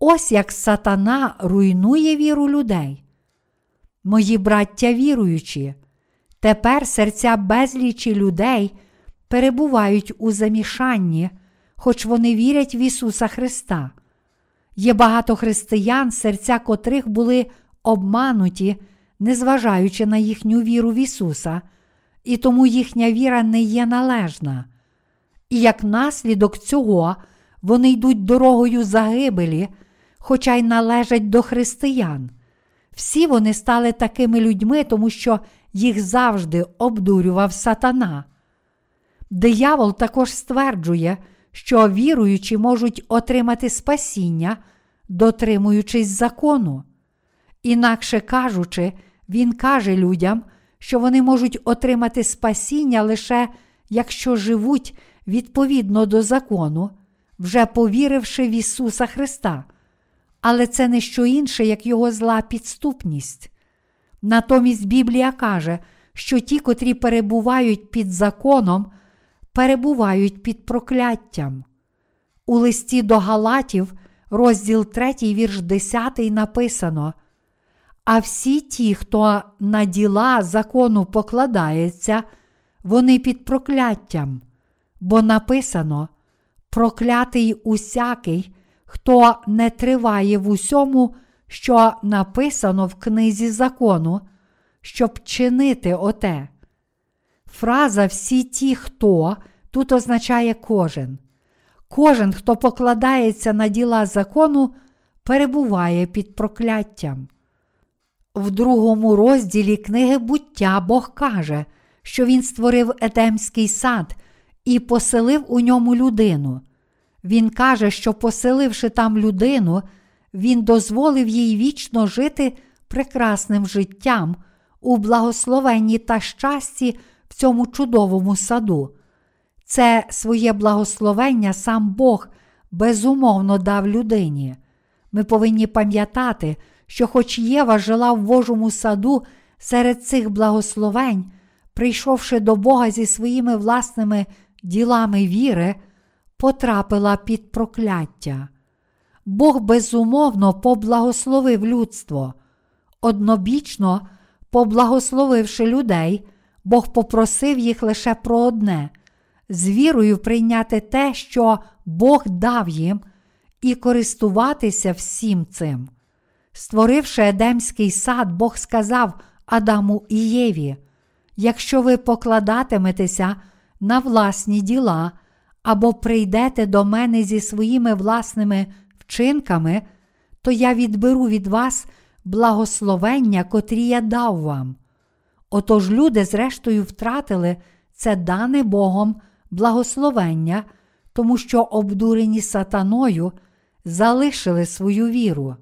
Ось як сатана руйнує віру людей. Мої браття віруючі, тепер серця безлічі людей перебувають у замішанні, хоч вони вірять в Ісуса Христа. Є багато християн, серця котрих були обмануті, незважаючи на їхню віру в Ісуса, і тому їхня віра не є належна. І як наслідок цього вони йдуть дорогою загибелі, хоча й належать до християн. Всі вони стали такими людьми, тому що їх завжди обдурював сатана. Диявол також стверджує, що віруючі можуть отримати спасіння, дотримуючись закону. Інакше кажучи, він каже людям, що вони можуть отримати спасіння лише якщо живуть відповідно до закону, вже повіривши в Ісуса Христа. Але це не що інше, як Його зла підступність. Натомість Біблія каже, що ті, котрі перебувають під законом, перебувають під прокляттям. У листі до Галатів, розділ 3, вірш 10 написано: А всі ті, хто на діла закону покладається, вони під прокляттям, бо написано: проклятий усякий, хто не триває в усьому, що написано в книзі закону, щоб чинити оте. Фраза всі ті, хто тут означає кожен. Кожен, хто покладається на діла закону, перебуває під прокляттям. В другому розділі книги буття Бог каже, що Він створив Едемський сад і поселив у ньому людину. Він каже, що, поселивши там людину, Він дозволив їй вічно жити прекрасним життям у благословенні та щасті в цьому чудовому саду. Це своє благословення сам Бог безумовно дав людині. Ми повинні пам'ятати, що, хоч Єва жила в Божому саду серед цих благословень, прийшовши до Бога зі своїми власними ділами віри, потрапила під прокляття. Бог безумовно поблагословив людство. Однобічно, поблагословивши людей, Бог попросив їх лише про одне з вірою прийняти те, що Бог дав їм, і користуватися всім цим. Створивши Едемський сад, Бог сказав Адаму і Єві: якщо ви покладатиметеся на власні діла або прийдете до мене зі своїми власними вчинками, то я відберу від вас благословення, котрі я дав вам. Отож люди, зрештою, втратили це дане Богом благословення, тому що обдурені сатаною залишили свою віру.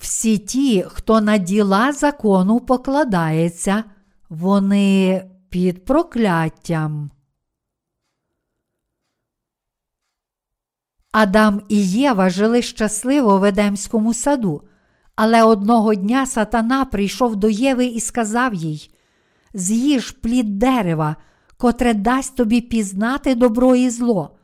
Всі ті, хто на діла закону покладається, вони під прокляттям. Адам і Єва жили щасливо в Едемському саду, але одного дня сатана прийшов до Єви і сказав їй: З'їж плід дерева, котре дасть тобі пізнати добро і зло.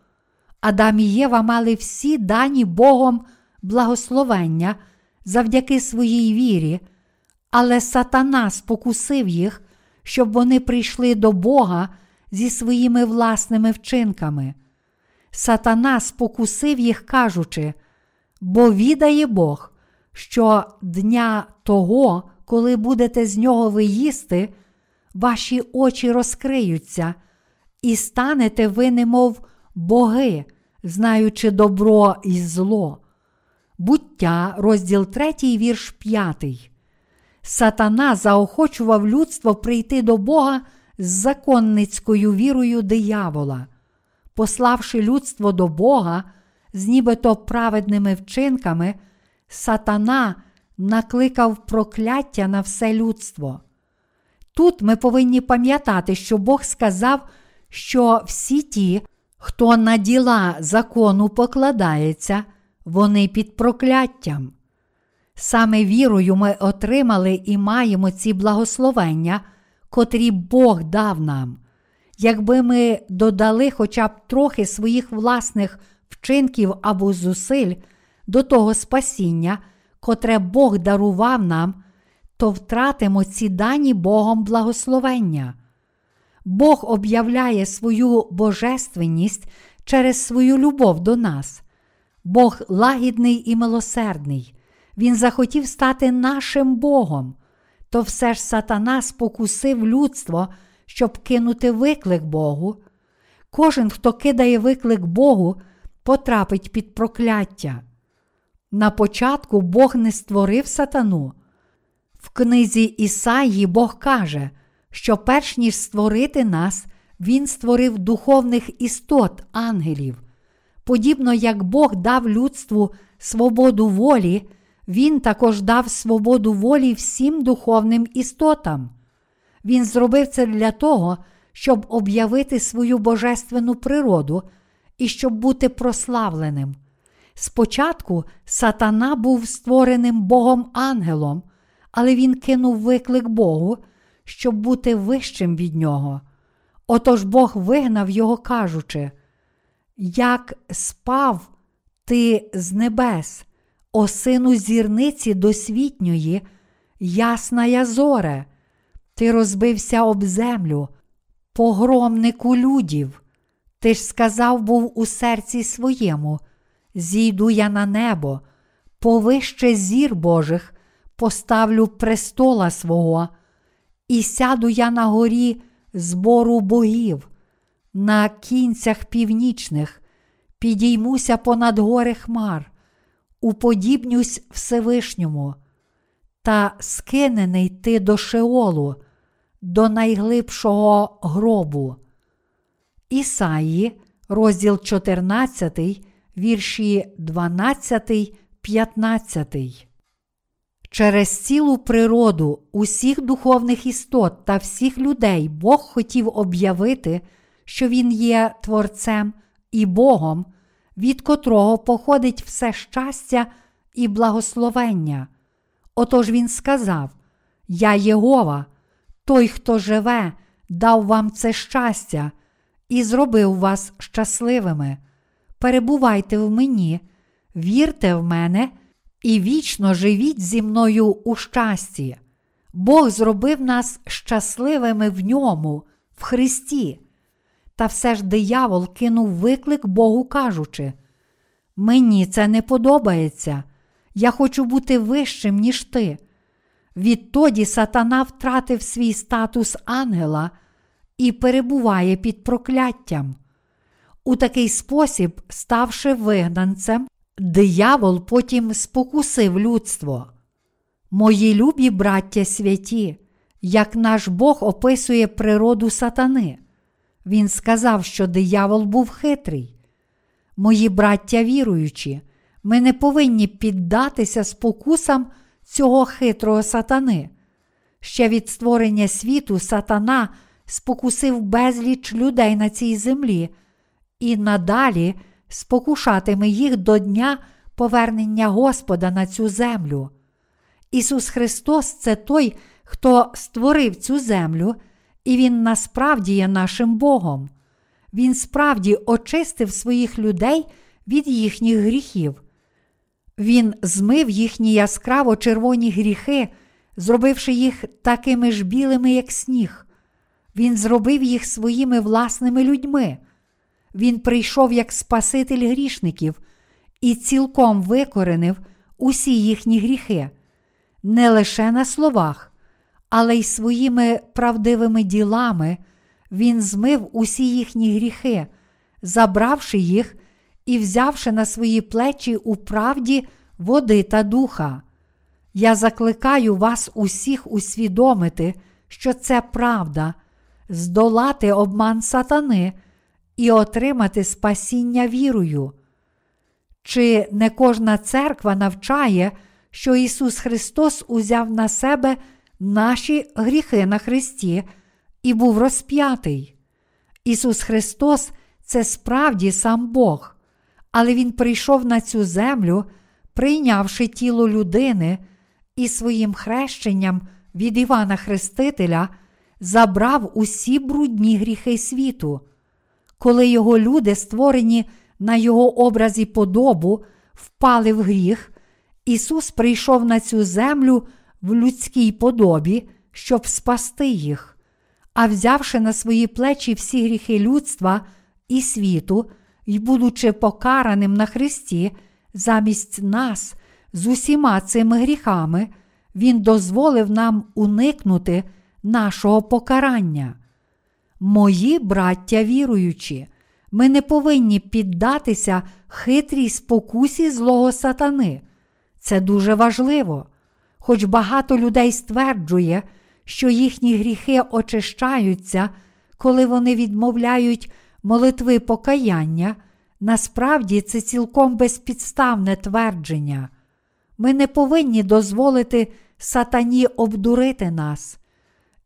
Адам і Єва мали всі дані Богом благословення завдяки своїй вірі, але сатана спокусив їх, щоб вони прийшли до Бога зі своїми власними вчинками. Сатана спокусив їх, кажучи, бо відає Бог, що дня того, коли будете з нього виїсти, ваші очі розкриються, і станете ви, немов боги, знаючи добро і зло. Буття, розділ 3, вірш 5. Сатана заохочував людство прийти до Бога з законницькою вірою диявола, пославши людство до Бога з нібито праведними вчинками, сатана накликав прокляття на все людство. Тут ми повинні пам'ятати, що Бог сказав, що всі ті, хто на діла закону покладається, вони під прокляттям. Саме вірою ми отримали і маємо ці благословення, котрі Бог дав нам. Якби ми додали хоча б трохи своїх власних вчинків або зусиль до того спасіння, котре Бог дарував нам, то втратимо ці дані Богом благословення. Бог об'являє свою божественність через свою любов до нас. Бог лагідний і милосердний. Він захотів стати нашим Богом, то все ж сатана спокусив людство, щоб кинути виклик Богу. Кожен, хто кидає виклик Богу, потрапить під прокляття. На початку Бог не створив сатану. В книзі Ісаї Бог каже, що перш ніж створити нас, Він створив духовних істот ангелів. Подібно як Бог дав людству свободу волі, Він також дав свободу волі всім духовним істотам. Він зробив це для того, щоб об'явити свою божественну природу і щоб бути прославленим. Спочатку сатана був створеним Богом ангелом, але він кинув виклик Богу, щоб бути вищим від нього. Отож Бог вигнав його, кажучи, як спав ти з небес, о сину зірниці досвітньої, ясна я зоре, ти розбився об землю, погромнику людів. Ти ж сказав був у серці своєму, зійду я на небо, повище зір Божих, поставлю престола свого, і сяду я на горі збору богів, на кінцях північних, підіймуся понад гори хмар, уподібнюсь Всевишньому, та скинений ти до Шеолу, до найглибшого гробу. Ісаї, розділ 14, вірші 12, 15. Через цілу природу усіх духовних істот та всіх людей Бог хотів об'явити, що Він є Творцем і Богом, від котрого походить все щастя і благословення. Отож Він сказав: Я Єгова, той, хто живе, дав вам це щастя і зробив вас щасливими. Перебувайте в мені, вірте в мене і вічно живіть зі мною у щасті. Бог зробив нас щасливими в ньому, в Христі. Та все ж диявол кинув виклик Богу, кажучи: Мені це не подобається, я хочу бути вищим, ніж ти. Відтоді сатана втратив свій статус ангела і перебуває під прокляттям. У такий спосіб, ставши вигнанцем, диявол потім спокусив людство. Мої любі браття святі, як наш Бог описує природу сатани. Він сказав, що диявол був хитрий. Мої браття віруючі, ми не повинні піддатися спокусам цього хитрого сатани. Ще від створення світу сатана спокусив безліч людей на цій землі і надалі спокушатиме їх до дня повернення Господа на цю землю. Ісус Христос це той, хто створив цю землю, і Він насправді є нашим Богом. Він справді очистив своїх людей від їхніх гріхів. Він змив їхні яскраво червоні гріхи, зробивши їх такими ж білими, як сніг. Він зробив їх своїми власними людьми. Він прийшов як Спаситель грішників і цілком викоренив усі їхні гріхи, не лише на словах, але й своїми правдивими ділами Він змив усі їхні гріхи, забравши їх і взявши на свої плечі у правді води та духа. Я закликаю вас усіх усвідомити, що це правда, здолати обман сатани і отримати спасіння вірою. Чи не кожна церква навчає, що Ісус Христос узяв на себе наші гріхи на Христі і був розп'ятий? Ісус Христос це справді сам Бог, але Він прийшов на цю землю, прийнявши тіло людини і своїм хрещенням від Івана Хрестителя, забрав усі брудні гріхи світу. Коли його люди, створені на його образі подобу, впали в гріх, Ісус прийшов на цю землю в людській подобі, щоб спасти їх, а взявши на свої плечі всі гріхи людства і світу, і будучи покараним на Христі, замість нас з усіма цими гріхами, Він дозволив нам уникнути нашого покарання. Мої браття віруючі, ми не повинні піддатися хитрій спокусі злого сатани. Це дуже важливо. Хоч багато людей стверджує, що їхні гріхи очищаються, коли вони відмовляють молитви покаяння, насправді це цілком безпідставне твердження. Ми не повинні дозволити сатані обдурити нас.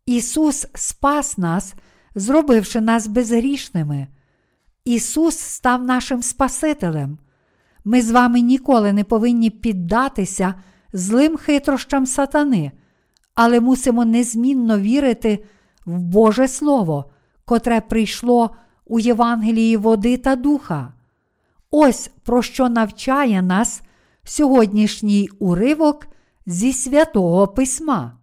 Ісус спас нас, зробивши нас безгрішними. Ісус став нашим Спасителем. Ми з вами ніколи не повинні піддатися злим хитрощам сатани, але мусимо незмінно вірити в Боже Слово, котре прийшло у Євангелії води та духа. Ось про що навчає нас сьогоднішній уривок зі святого Письма.